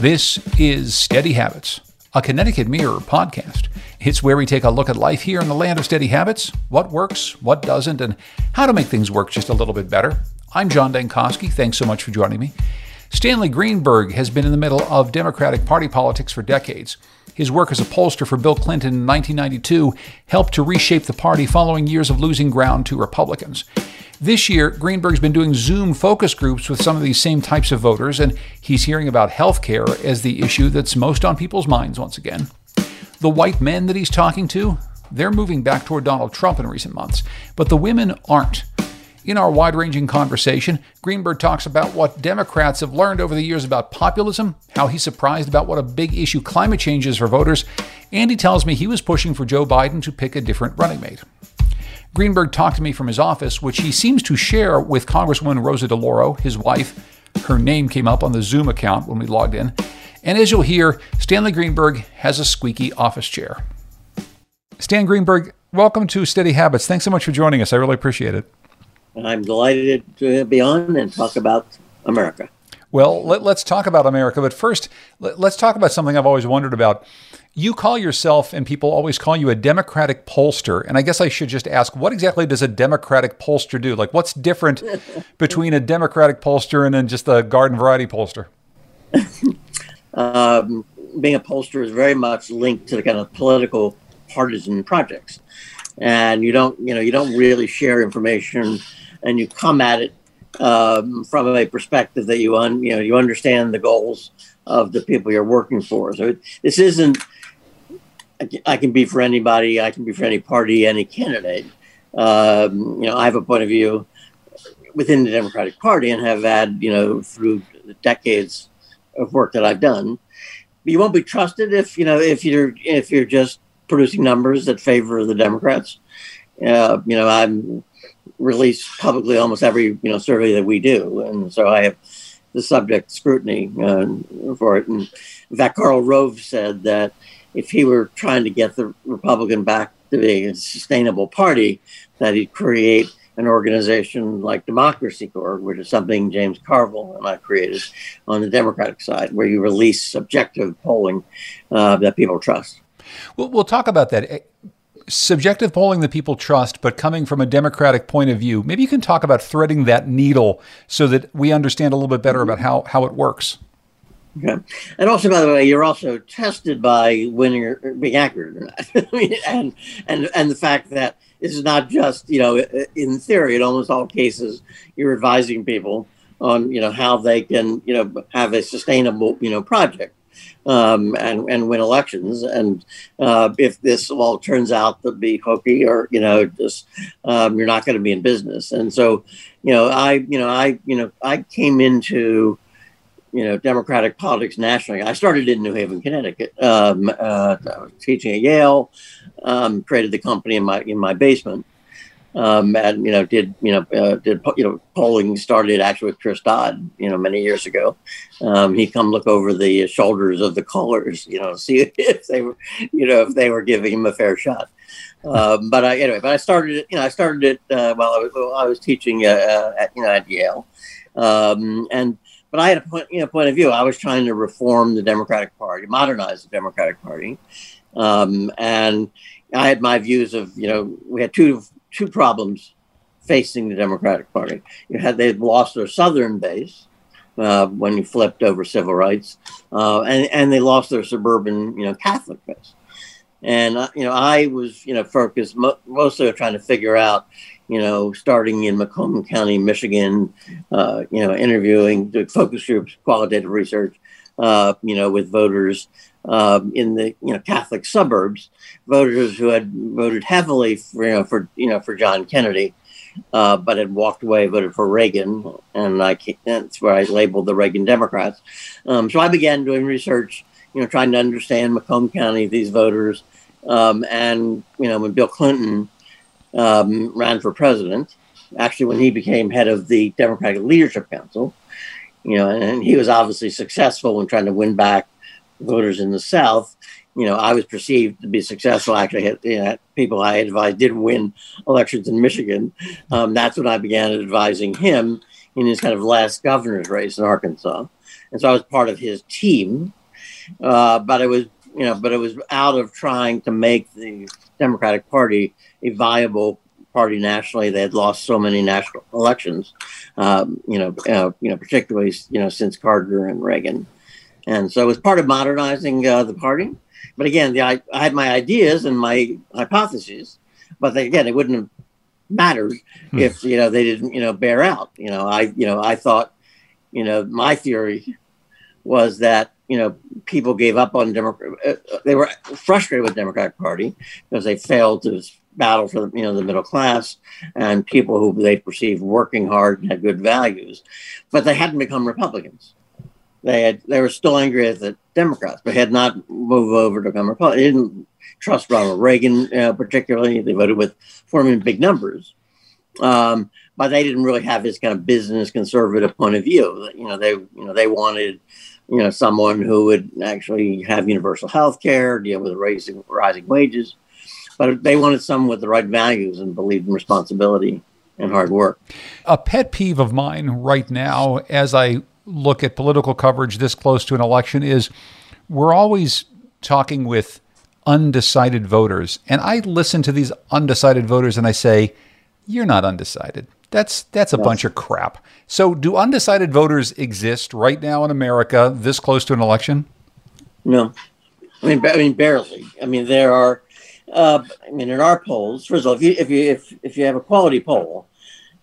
This is Steady Habits, a Connecticut Mirror podcast. It's where we take a look at life here in the land of steady habits, what works, what doesn't, and how to make things work just a little bit better. I'm John Dankosky. Thanks so much for joining me. Stanley Greenberg has been in the middle of Democratic Party politics for decades. His work as a pollster for Bill Clinton in 1992 helped to reshape the party following years of losing ground to Republicans. This year, Greenberg's been doing Zoom focus groups with some of these same types of voters, and he's hearing about health care as the issue that's most on people's minds once again. The white men that he's talking to, they're moving back toward Donald Trump in recent months, but the women aren't. In our wide ranging conversation, Greenberg talks about what Democrats have learned over the years about populism, how he's surprised about what a big issue climate change is for voters, and he tells me he was pushing for Joe Biden to pick a different running mate. Greenberg talked to me from his office, which he seems to share with Congresswoman Rosa DeLauro, his wife. Her name came up on the Zoom account when we logged in. And as you'll hear, Stanley Greenberg has a squeaky office chair. Stan Greenberg, welcome to Steady Habits. Thanks so much for joining us. I really appreciate it. I'm delighted to be on and talk about America. Well, let, us talk about America, but first, let, let's talk about something I've always wondered about. You call yourself, and people always call you a Democratic pollster. And I guess I should just ask, what exactly does a Democratic pollster do? Like, what's different between a Democratic pollster and then just a garden variety pollster? um, being a pollster is very much linked to the kind of political partisan projects, and you don't, you know, you don't really share information, and you come at it um, from a perspective that you un, you know you understand the goals of the people you're working for. So it, this isn't I can be for anybody. I can be for any party, any candidate. Um, you know, I have a point of view within the Democratic Party and have had, you know, through the decades of work that I've done. But you won't be trusted if you know if you're if you're just producing numbers that favor the Democrats. Uh, you know, I'm released publicly almost every you know survey that we do, and so I have the subject scrutiny uh, for it. And in fact, Karl Rove said that if he were trying to get the Republican back to being a sustainable party, that he'd create an organization like Democracy Corps, which is something James Carville and I created on the Democratic side, where you release objective polling uh, that people trust. Well, we'll talk about that. Eh, subjective polling that people trust, but coming from a Democratic point of view. Maybe you can talk about threading that needle so that we understand a little bit better about how, how it works. Okay. And also, by the way, you're also tested by when you're being accurate or not. and, and, and the fact that this is not just, you know, in theory, in almost all cases, you're advising people on, you know, how they can, you know, have a sustainable, you know, project um, and, and win elections. And uh, if this all turns out to be hokey or, you know, just, um, you're not going to be in business. And so, you know, I, you know, I, you know, I came into, you know, Democratic politics nationally. I started in New Haven, Connecticut. Um, uh, I was teaching at Yale. Um, created the company in my in my basement, um, and you know did you know uh, did you know polling started actually with Chris Dodd you know many years ago. Um, he'd come look over the shoulders of the callers, you know, see if they were you know if they were giving him a fair shot. Um, but I, anyway, but I started it. You know, I started it uh, while I was while I was teaching uh, uh, at you know at Yale, um, and but I had a point, you know, point of view. I was trying to reform the Democratic Party, modernize the Democratic Party, um, and I had my views of, you know, we had two two problems facing the Democratic Party. You had they lost their southern base uh, when you flipped over civil rights, uh, and and they lost their suburban, you know, Catholic base. And uh, you know, I was, you know, focused mo- mostly trying to figure out, you know, starting in Macomb County, Michigan, uh, you know, interviewing, focus groups, qualitative research, uh, you know, with voters um, in the you know Catholic suburbs, voters who had voted heavily for you know for you know for John Kennedy, uh, but had walked away, voted for Reagan, and I that's where I labeled the Reagan Democrats. Um, so I began doing research, you know, trying to understand Macomb County, these voters, um, and you know when Bill Clinton um, ran for president. Actually, when he became head of the Democratic Leadership Council, you know, and he was obviously successful in trying to win back voters in the South. You know, I was perceived to be successful. Actually, you know, people I advised didn't win elections in Michigan. Um, that's when I began advising him in his kind of last governor's race in Arkansas. and so I was part of his team. Uh, but it was, you know, but it was out of trying to make the Democratic Party a viable party nationally. They had lost so many national elections, um, you know, uh, you know, particularly you know since Carter and Reagan, and so it was part of modernizing uh, the party. But again, the, I, I, had my ideas and my hypotheses, but they, again, it wouldn't have mattered hmm. if you know they didn't you know bear out. You know, I you know I thought, you know, my theory was that you know people gave up on Democrat. Uh, they were frustrated with the Democratic Party because they failed to battle for you know the middle class and people who they perceived working hard and had good values, but they hadn't become Republicans. They had they were still angry at the Democrats, but had not moved over to become Republicans. They didn't trust Ronald Reagan uh, particularly. They voted with for him in big numbers. Um, but they didn't really have his kind of business conservative point of view. You know, they you know they wanted you know someone who would actually have universal health care, deal with rising rising wages, but they wanted someone with the right values and believed in responsibility and hard work. A pet peeve of mine right now, as I look at political coverage this close to an election, is we're always talking with undecided voters. And I listen to these undecided voters and I say, You're not undecided. That's that's a yes. bunch of crap. So do undecided voters exist right now in America this close to an election? No. I mean I mean barely. I mean there are uh, I mean, in our polls, first of all, if you if you if, if you have a quality poll,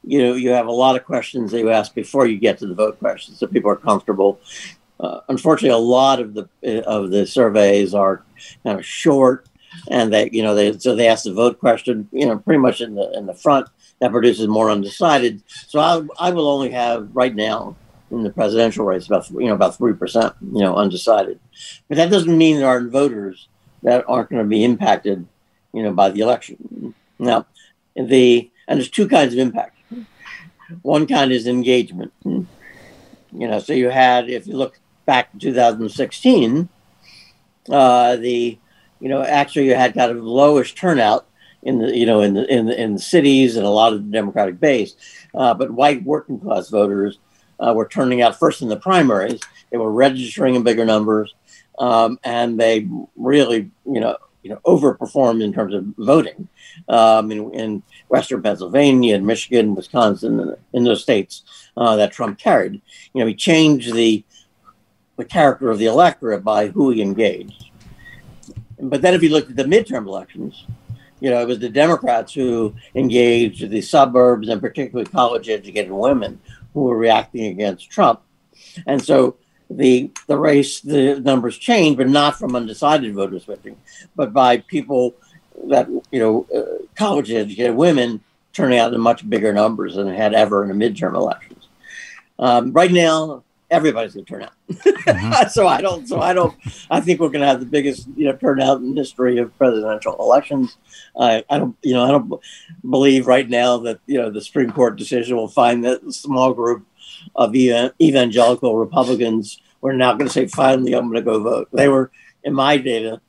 you know you have a lot of questions that you ask before you get to the vote questions, so people are comfortable. Uh, unfortunately, a lot of the of the surveys are kind of short, and they you know they so they ask the vote question, you know, pretty much in the in the front. That produces more undecided. So I I will only have right now in the presidential race about you know about three percent you know undecided, but that doesn't mean there aren't voters that aren't going to be impacted you know, by the election. Now, the and there's two kinds of impact. One kind is engagement. You know, so you had, if you look back to 2016, uh, the, you know, actually you had kind of lowish turnout in the, you know, in the in the, in the cities and a lot of the Democratic base, uh, but white working class voters uh, were turning out first in the primaries. They were registering in bigger numbers, um, and they really, you know, you know overperformed in terms of voting um, in, in, Western Pennsylvania and Michigan, Wisconsin, in those states uh, that Trump carried. You know, he changed the the character of the electorate by who he engaged. But then, if you look at the midterm elections, you know, it was the Democrats who engaged the suburbs and particularly college-educated women who were reacting against Trump, and so the the race the numbers change, but not from undecided voter switching, but by people that you know uh, college educated women turning out in much bigger numbers than it had ever in the midterm elections. Um, right now, everybody's going to turn out. Mm-hmm. so I don't. So I don't. I think we're going to have the biggest you know turnout in history of presidential elections. I, I don't. You know, I don't believe right now that you know the Supreme Court decision will find that small group of uh, evangelical Republicans were now going to say, finally, I'm going to go vote. They were, in my data,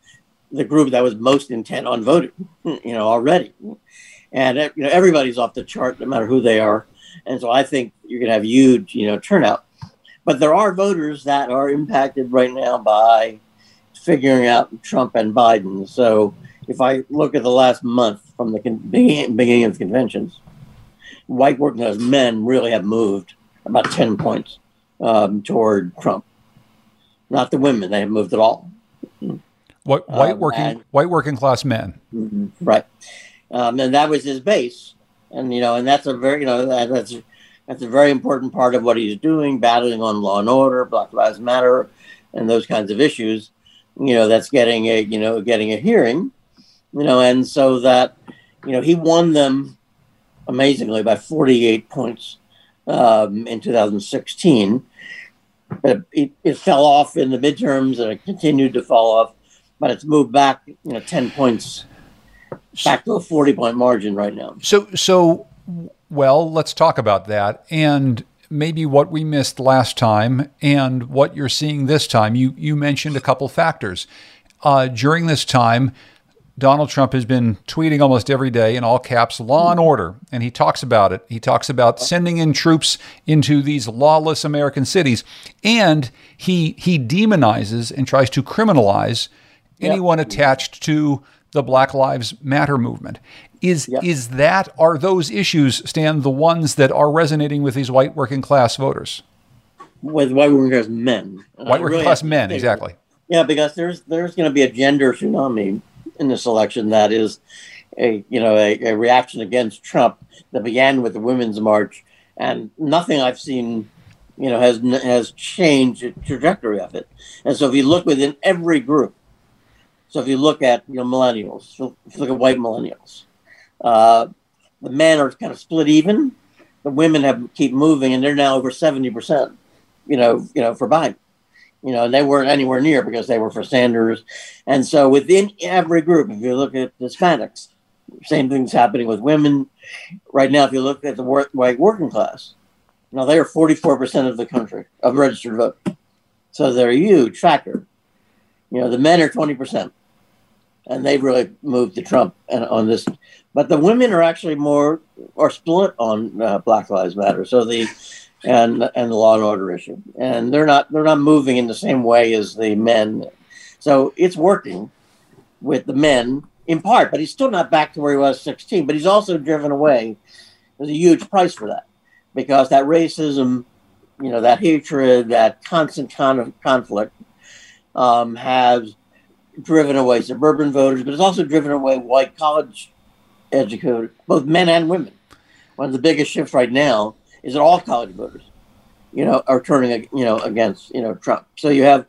the group that was most intent on voting, you know, already. And, uh, you know, everybody's off the chart, no matter who they are. And so I think you're going to have huge, you know, turnout. But there are voters that are impacted right now by figuring out Trump and Biden. So if I look at the last month from the beginning of the conventions, white working class men really have moved about 10 points um, toward Trump. Not the women; they have moved at all. What white um, working and, white working class men? Mm-hmm, right, um, and that was his base, and you know, and that's a very you know that, that's that's a very important part of what he's doing, battling on law and order, Black Lives Matter, and those kinds of issues. You know, that's getting a you know getting a hearing, you know, and so that you know he won them amazingly by 48 points um, in 2016. But it, it fell off in the midterms and it continued to fall off, but it's moved back, you know, 10 points back to a 40 point margin right now. So, so, well, let's talk about that and maybe what we missed last time and what you're seeing this time. You, you mentioned a couple factors. Uh, during this time, Donald Trump has been tweeting almost every day in all caps, law and order. And he talks about it. He talks about sending in troops into these lawless American cities. And he, he demonizes and tries to criminalize anyone attached to the Black Lives Matter movement. Is yep. is that are those issues, Stan, the ones that are resonating with these white working class voters? With white working class men. Uh, white working really class men, exactly. Yeah, because there's there's going to be a gender tsunami in this election that is a you know a, a reaction against Trump that began with the Women's March, and nothing I've seen you know has has changed the trajectory of it. And so if you look within every group, so if you look at you know millennials, if you look at white millennials, uh, the men are kind of split even. The women have keep moving, and they're now over seventy percent. You know, you know, for Biden. You know, they weren't anywhere near because they were for Sanders. And so within every group, if you look at Hispanics, same thing's happening with women. Right now, if you look at the white working class, now they are 44% of the country of registered vote. So they're a huge factor. You know, the men are 20%, and they've really moved to Trump and on this. But the women are actually more are split on uh, Black Lives Matter. So the and and the law and order issue, and they're not they're not moving in the same way as the men. So it's working with the men in part, but he's still not back to where he was 16. But he's also driven away. There's a huge price for that because that racism, you know, that hatred, that constant con- conflict um, has driven away suburban voters, but it's also driven away white college educated, both men and women. One of the biggest shifts right now is that all college voters, you know, are turning, you know, against, you know, Trump. So you have,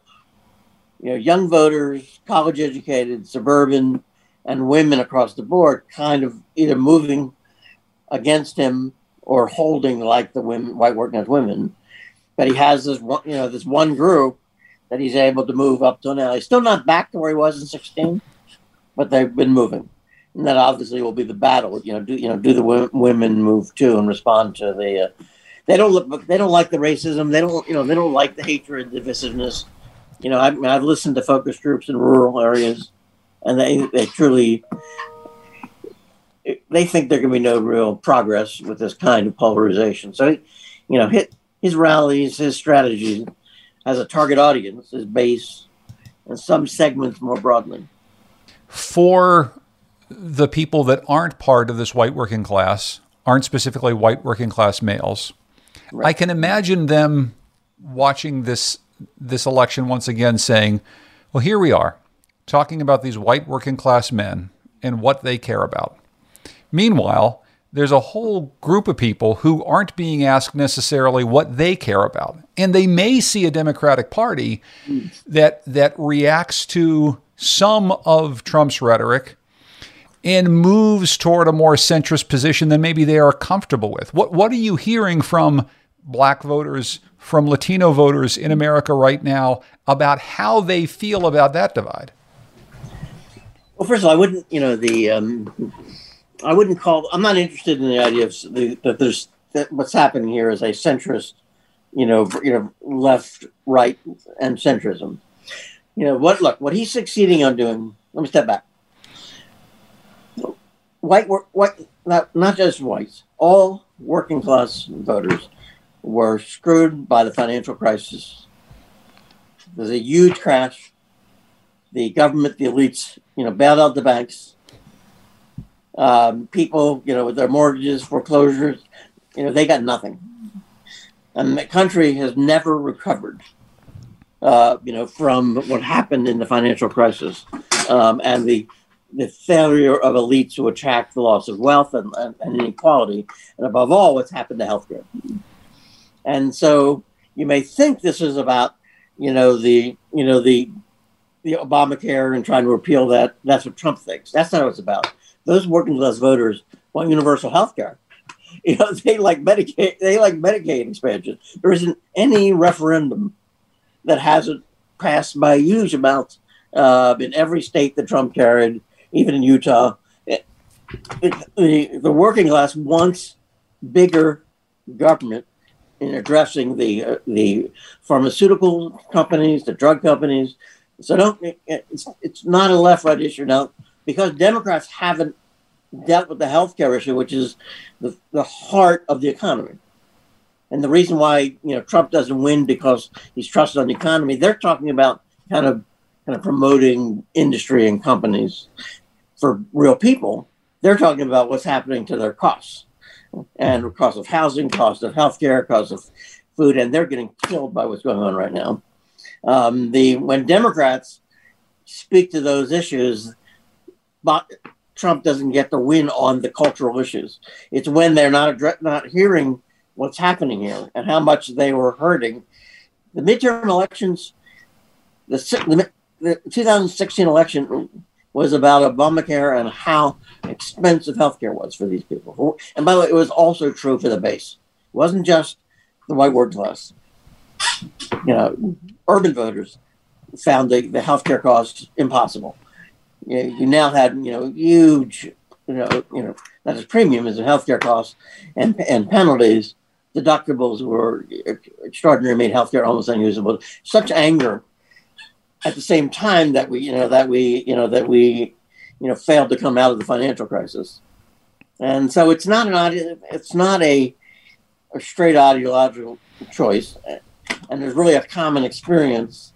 you know, young voters, college educated, suburban, and women across the board kind of either moving against him or holding like the women, white working class women. But he has this one, you know, this one group that he's able to move up to now. He's still not back to where he was in 16, but they've been moving and that obviously will be the battle. You know, do you know do the w- women move too and respond to the? Uh, they don't look. They don't like the racism. They don't. You know, they don't like the hatred, divisiveness. You know, I, I've listened to focus groups in rural areas, and they they truly they think there can be no real progress with this kind of polarization. So, you know, hit his rallies, his strategy has a target audience, his base, and some segments more broadly. For the people that aren't part of this white working class, aren't specifically white working class males, right. I can imagine them watching this this election once again saying, "Well, here we are, talking about these white working class men and what they care about." Meanwhile, there's a whole group of people who aren't being asked necessarily what they care about. And they may see a Democratic Party mm. that that reacts to some of Trump's rhetoric and moves toward a more centrist position than maybe they are comfortable with. What what are you hearing from black voters, from Latino voters in America right now about how they feel about that divide? Well, first of all, I wouldn't, you know, the um, I wouldn't call. I'm not interested in the idea of the, that there's that what's happening here is a centrist, you know, you know, left, right, and centrism. You know what? Look, what he's succeeding on doing. Let me step back white, white not, not just whites, all working class voters were screwed by the financial crisis. There's a huge crash. The government, the elites, you know, bailed out the banks. Um, people, you know, with their mortgages, foreclosures, you know, they got nothing. And the country has never recovered, uh, you know, from what happened in the financial crisis um, and the the failure of elites to attract the loss of wealth and, and, and, inequality, and above all, what's happened to healthcare. And so you may think this is about, you know, the you know the the Obamacare and trying to repeal that. That's what Trump thinks. That's not what it's about. Those working class voters want universal health care. You know, they like Medicaid. They like Medicaid expansion. There isn't any referendum that hasn't passed by huge amounts uh, in every state that Trump carried even in Utah. It, it, the, the working class wants bigger government in addressing the uh, the pharmaceutical companies, the drug companies. So don't it's it's not a left right issue now. because Democrats haven't dealt with the healthcare issue, which is the, the heart of the economy. And the reason why you know Trump doesn't win because he's trusted on the economy, they're talking about kind of kind of promoting industry and companies for real people. They're talking about what's happening to their costs and cost of housing, cost of healthcare, cost of food, and they're getting killed by what's going on right now. Um, the when Democrats speak to those issues, but Trump doesn't get the win on the cultural issues. It's when they're not not hearing what's happening here and how much they were hurting. The midterm elections, the, the, the 2016 election was about Obamacare and how expensive healthcare was for these people. And by the way, it was also true for the base. It wasn't just the white working class. You know, urban voters found the, the healthcare costs impossible. You, know, you now had, you know, huge, you know, you know, not as premiums and healthcare costs and, and penalties deductibles were extraordinary, made healthcare almost unusable. Such anger at the same time that we, you know, that we, you know, that we, you know, failed to come out of the financial crisis. And so it's not an it's not a, a straight ideological choice, and there's really a common experience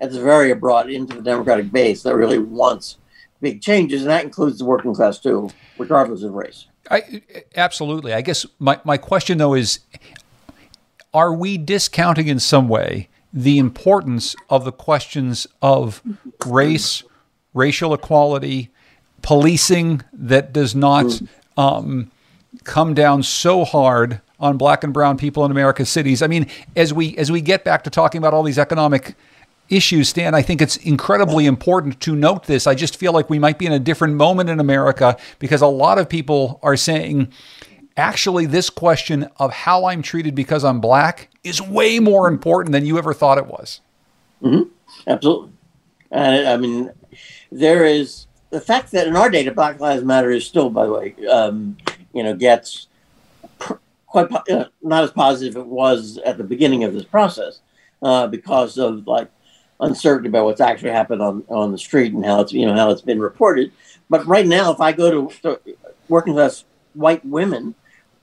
that's very brought into the Democratic base that really wants big changes, and that includes the working class too, regardless of race. I, absolutely. I guess my, my question though is are we discounting in some way the importance of the questions of race, racial equality, policing that does not um, come down so hard on black and brown people in America's cities? I mean, as we as we get back to talking about all these economic issues, Stan, I think it's incredibly important to note this. I just feel like we might be in a different moment in America because a lot of people are saying, actually, this question of how I'm treated because I'm black is way more important than you ever thought it was. Mm-hmm. Absolutely. And I mean, there is the fact that in our data, Black Lives Matter is still, by the way, um, you know, gets quite uh, not as positive as it was at the beginning of this process uh, because of like uncertainty about what's actually happened on, on the street and how it's you know how it's been reported. But right now, if I go to, to working class white women,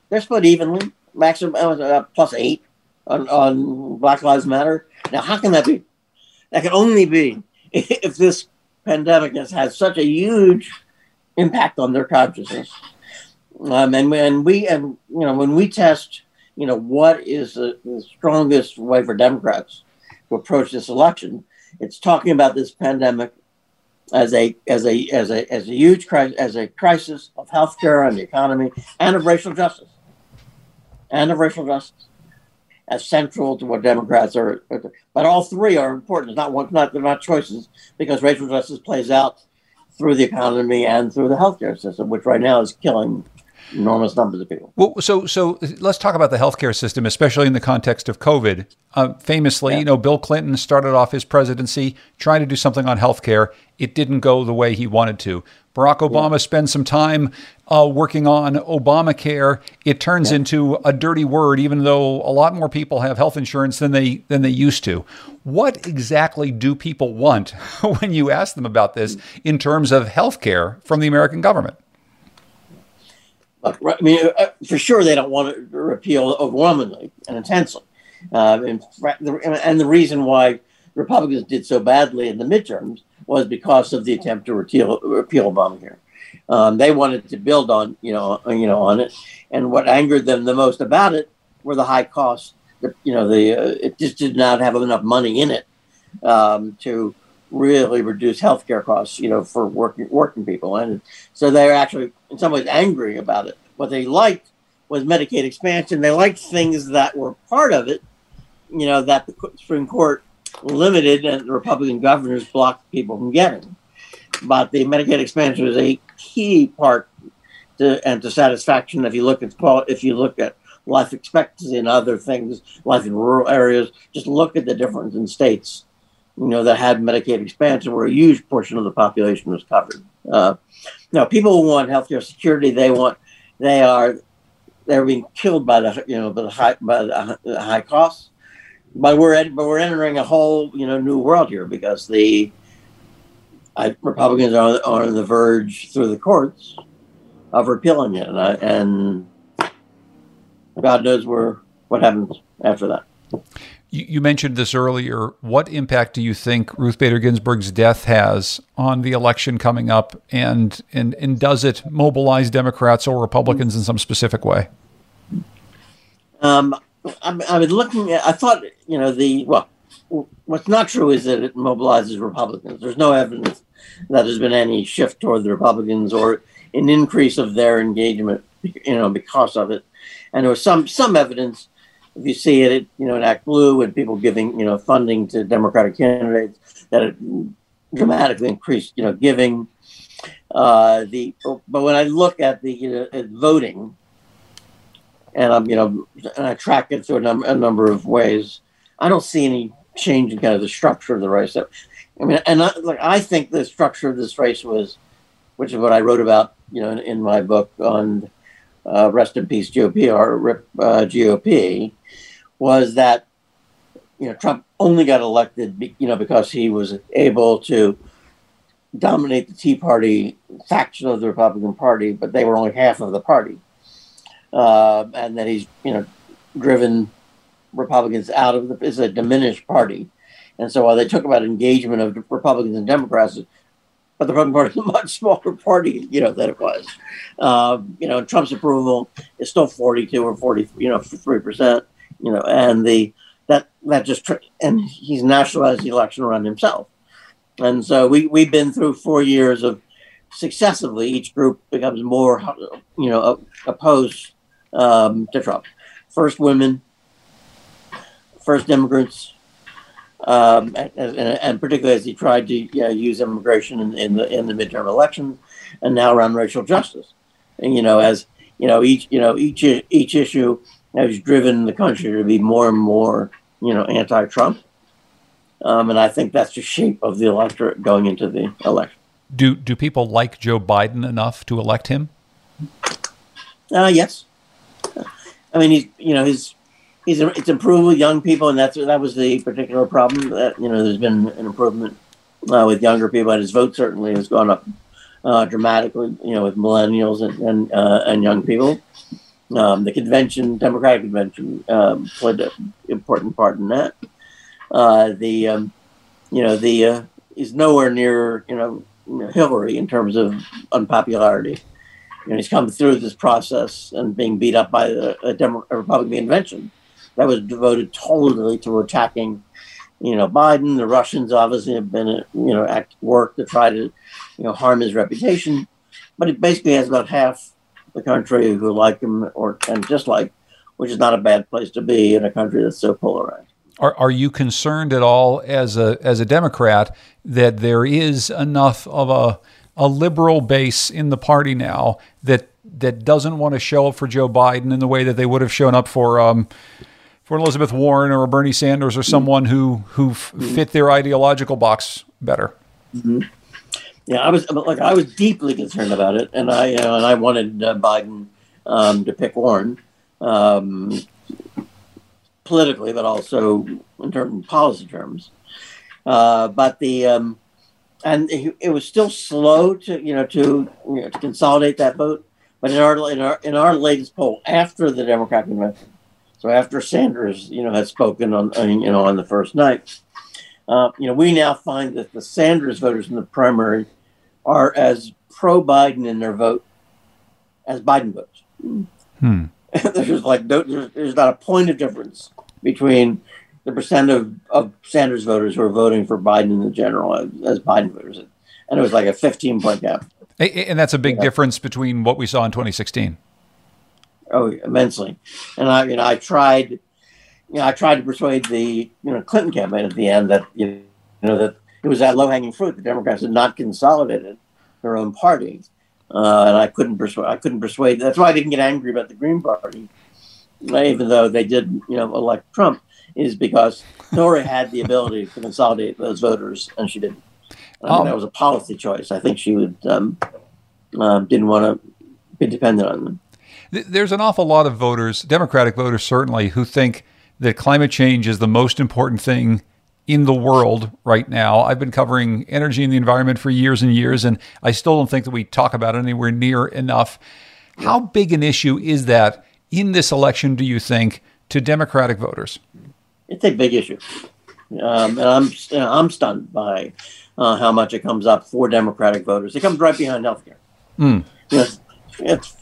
they're split evenly, maximum uh, plus eight on, on Black Lives Matter. Now, how can that be? That can only be if this pandemic has had such a huge impact on their consciousness. Um, and when we and you know when we test, you know what is the, the strongest way for Democrats to approach this election, it's talking about this pandemic as a as a as a as a huge crisis as a crisis of healthcare and the economy and of racial justice and of racial justice as central to what Democrats are. But all three are important. It's not one. Not they're not choices because racial justice plays out through the economy and through the healthcare system, which right now is killing enormous numbers of people. Well, so so let's talk about the healthcare system, especially in the context of COVID. Uh, famously, yeah. you know, Bill Clinton started off his presidency trying to do something on healthcare. It didn't go the way he wanted to. Barack Obama yeah. spent some time uh, working on Obamacare. It turns yeah. into a dirty word, even though a lot more people have health insurance than they than they used to. What exactly do people want when you ask them about this in terms of healthcare from the American government? Look, I mean, uh, for sure, they don't want to repeal overwhelmingly and intensely. Uh, and, and the reason why Republicans did so badly in the midterms was because of the attempt to repeal, repeal Obamacare. Um, they wanted to build on, you know, you know, on it, and what angered them the most about it were the high costs. The, you know, the uh, it just did not have enough money in it um, to really reduce healthcare costs, you know, for working working people, and so they're actually in some ways angry about it. What they liked was Medicaid expansion. They liked things that were part of it, you know, that the Supreme Court limited and the Republican governors blocked people from getting. But the Medicaid expansion was a key part to and to satisfaction. If you look at if you look at life expectancy and other things, life in rural areas, just look at the difference in states you know, that had Medicaid expansion, where a huge portion of the population was covered. Uh, now, people want healthcare security, they want, they are, they're being killed by the, you know, by the high, by the high costs. But we're, but we're entering a whole, you know, new world here because the, I, Republicans are, are on the verge through the courts of repealing it, and, I, and God knows where what happens after that. You, you mentioned this earlier. What impact do you think Ruth Bader Ginsburg's death has on the election coming up, and and and does it mobilize Democrats or Republicans in some specific way? Um, I, I was looking at. I thought you know the well. What's not true is that it mobilizes Republicans. There's no evidence that there's been any shift toward the Republicans or an increase of their engagement, you know, because of it. And there was some some evidence if you see it, it you know, in Act Blue and people giving, you know, funding to Democratic candidates, that it dramatically increased, you know, giving. Uh, the but when I look at the you know, at voting, and I'm you know, and I track it through a, num- a number of ways, I don't see any change in kind of the structure of the race. I mean, and I, like I think the structure of this race was, which is what I wrote about, you know, in, in my book on uh, Rest in Peace GOP or uh, GOP, was that you know Trump only got elected, you know, because he was able to dominate the Tea Party faction of the Republican Party, but they were only half of the party, uh, and that he's you know driven Republicans out of the is a diminished party, and so while they talk about engagement of Republicans and Democrats, but the Republican Party is a much smaller party, you know, than it was. Uh, you know, Trump's approval is still 42 or 40, you know, three percent you know, and the that that just and he's nationalized the election around himself, and so we we've been through four years of successively each group becomes more you know opposed um, to Trump. First women, first immigrants, um, and, and, and, particularly as he tried to you know, use immigration in, in, the in the midterm elections, and now around racial justice. And you know, as you know, each you know each each issue has driven the country to be more and more, you know, anti-Trump. Um, and I think that's the shape of the electorate going into the election. Do do people like Joe Biden enough to elect him? Uh, yes. I mean, he's you know he's he's it's improved with young people, and that's that was the particular problem. That you know, there's been an improvement uh, with younger people, and his vote certainly has gone up uh, dramatically. You know, with millennials and and, uh, and young people. Um, the convention, Democratic convention, um, played an important part in that. Uh, the, um, you know, the uh, is nowhere near, you know, Hillary in terms of unpopularity. You know, he's come through this process and being beat up by a, a, Demo- a Republican convention that was devoted totally to attacking, you know, Biden. The Russians obviously have been, you know, at work to try to, you know, harm his reputation. But it basically has about half the country who like him or and dislike, which is not a bad place to be in a country that's so polarized. Are, are you concerned at all as a as a Democrat that there is enough of a a liberal base in the party now that that doesn't want to show up for Joe Biden in the way that they would have shown up for um, for Elizabeth Warren or Bernie Sanders or someone who who fit their ideological box better. Mm-hmm yeah, I was like I was deeply concerned about it, and I uh, and I wanted uh, Biden um, to pick Warren um, politically, but also in terms policy terms. Uh, but the um, and it, it, was still slow to you know to you know, to consolidate that vote. But in our in our in our latest poll after the Democratic convention, so after Sanders you know had spoken on you know on the first night, uh, you know we now find that the Sanders voters in the primary are as pro Biden in their vote as Biden votes. Hmm. there's like no, there's, there's not a point of difference between the percent of, of Sanders voters who are voting for Biden in the general as, as Biden voters. And it was like a 15 point gap. And that's a big yeah. difference between what we saw in 2016. Oh, immensely. And I, you know, I tried, you know, I tried to persuade the, you know, Clinton campaign at the end that, you know, that it was that low hanging fruit. The Democrats had not consolidated their own party, uh, and I couldn't persuade. I couldn't persuade. That's why I didn't get angry about the Green Party, even though they did, you know, elect Trump. Is because Nora had the ability to consolidate those voters, and she didn't. i Um, that was a policy choice. I think she would um, um, didn't want to be dependent on them. There's an awful lot of voters, Democratic voters certainly, who think that climate change is the most important thing in the world right now. I've been covering energy and the environment for years and years, and I still don't think that we talk about it anywhere near enough. How big an issue is that in this election, do you think, to Democratic voters? It's a big issue. Um, and I'm, I'm stunned by uh, how much it comes up for Democratic voters. It comes right behind healthcare. Mm. You know, it's,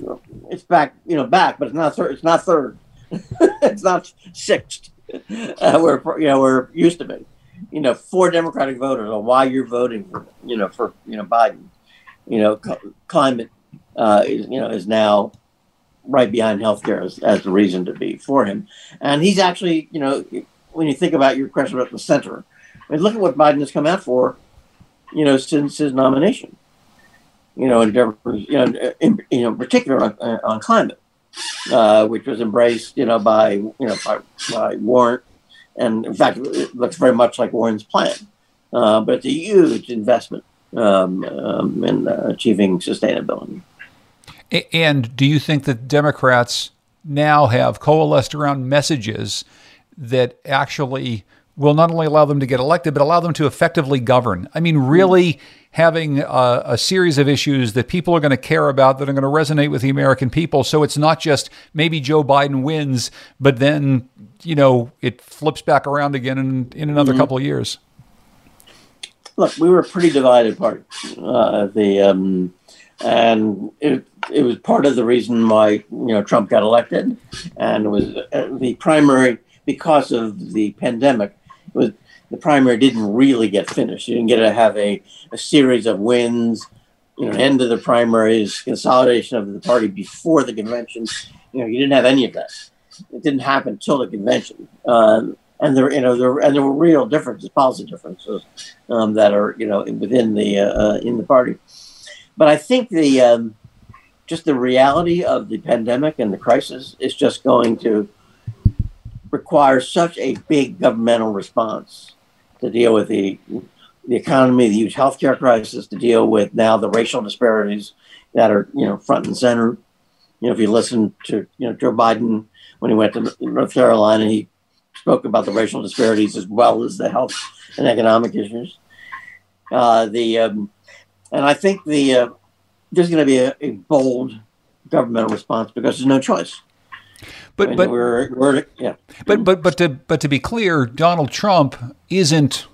it's back, you know, back, but it's not third. It's not third. it's not sixth. Uh, where you know we're used to be. You know, for Democratic voters on why you're voting for you know for you know Biden. You know, climate uh, is you know is now right behind healthcare as, as the reason to be for him, and he's actually you know when you think about your question about the center, I mean, look at what Biden has come out for, you know, since his nomination. You know, in, you know, in, you know, particular on, on climate, uh, which was embraced, you know, by you know by, by Warren, and in fact, it looks very much like Warren's plan. Uh, but it's a huge investment um, um, in uh, achieving sustainability. And do you think that Democrats now have coalesced around messages that actually will not only allow them to get elected, but allow them to effectively govern. I mean, really having a, a series of issues that people are going to care about that are going to resonate with the American people. So it's not just maybe Joe Biden wins, but then, you know, it flips back around again in, in another mm-hmm. couple of years. Look, we were a pretty divided party. Uh, the um, and it, it was part of the reason why you know Trump got elected, and it was uh, the primary because of the pandemic, was the primary didn't really get finished. You didn't get to have a, a series of wins, you know, end of the primaries, consolidation of the party before the convention. You know, you didn't have any of that. It didn't happen until the convention. Um, and there, you know, there and there were real differences, policy differences um, that are, you know, within the uh, uh, in the party. But I think the um, just the reality of the pandemic and the crisis is just going to requires such a big governmental response to deal with the the economy, the huge healthcare crisis, to deal with now the racial disparities that are you know front and center. You know, if you listen to you know Joe Biden when he went to North Carolina, he spoke about the racial disparities as well as the health and economic issues. Uh, the um, and I think the uh, there's going to be a, a bold governmental response because there's no choice. But but we're, we're, yeah. But but but to but to be clear, Donald Trump isn't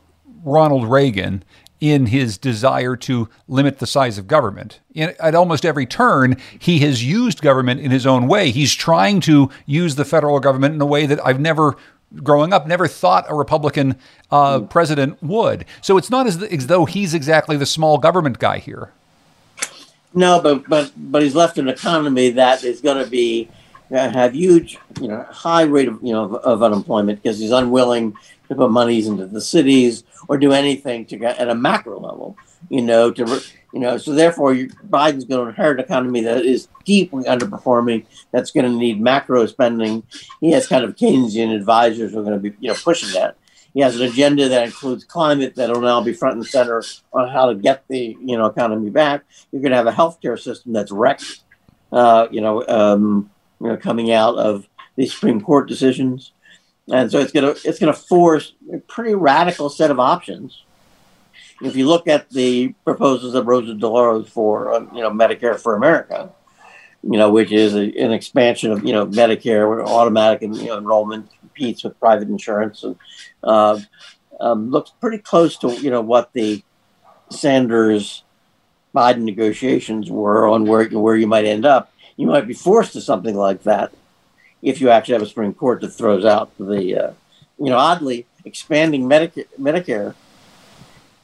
Ronald Reagan in his desire to limit the size of government. In, at almost every turn, he has used government in his own way. He's trying to use the federal government in a way that I've never growing up never thought a Republican uh, mm. president would. So it's not as, as though he's exactly the small government guy here. No, but but but he's left an economy that is going to be have huge, you know, high rate of you know of, of, unemployment because he's unwilling to put monies into the cities or do anything to get at a macro level, you know, to you know, so therefore you, Biden's going to inherit an economy that is deeply underperforming. That's going to need macro spending. He has kind of Keynesian advisors who are going to be you know pushing that. He has an agenda that includes climate that will now be front and center on how to get the you know economy back. You're going to have a healthcare system that's wrecked. Uh, you know, um, you know, coming out of these Supreme Court decisions, and so it's gonna it's gonna force a pretty radical set of options. If you look at the proposals of Rosa DeLauro for uh, you know Medicare for America, you know, which is a, an expansion of you know Medicare where automatic you know, enrollment competes with private insurance, and uh, um, looks pretty close to you know what the Sanders Biden negotiations were on where where you might end up you might be forced to something like that if you actually have a Supreme Court that throws out the, uh, you know, oddly expanding Medicare, Medicare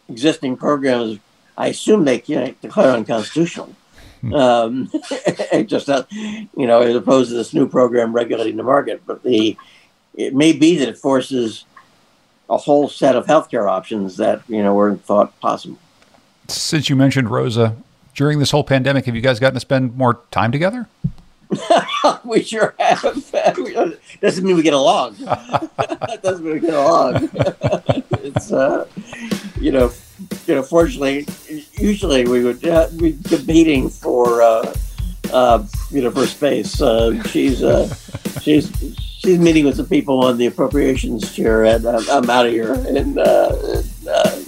existing programs. I assume they can't declare unconstitutional. Hmm. Um, just uh, you know, as opposed to this new program regulating the market, but the it may be that it forces a whole set of healthcare options that you know weren't thought possible. Since you mentioned Rosa, during this whole pandemic, have you guys gotten to spend more time together? we sure have. doesn't mean we get along. doesn't mean we get along. it's uh, you know, you know. Fortunately, usually we would uh, be competing for uh, uh, you know for space. Uh, she's uh, she's she's meeting with some people on the appropriations chair, and I'm, I'm out of here in uh, uh,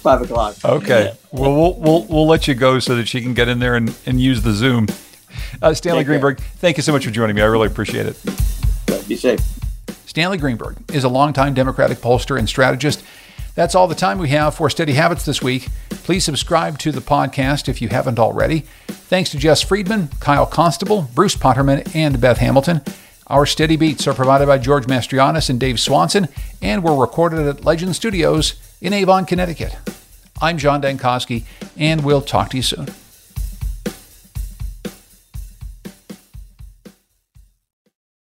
five o'clock. Okay. Yeah. Well, we'll we'll we'll let you go so that she can get in there and, and use the Zoom. Uh, Stanley Take care. Greenberg, thank you so much for joining me. I really appreciate it. Be safe. Stanley Greenberg is a longtime Democratic pollster and strategist. That's all the time we have for Steady Habits this week. Please subscribe to the podcast if you haven't already. Thanks to Jess Friedman, Kyle Constable, Bruce Potterman, and Beth Hamilton. Our steady beats are provided by George Mastrianis and Dave Swanson, and were recorded at Legend Studios in Avon, Connecticut. I'm John Dankowski, and we'll talk to you soon.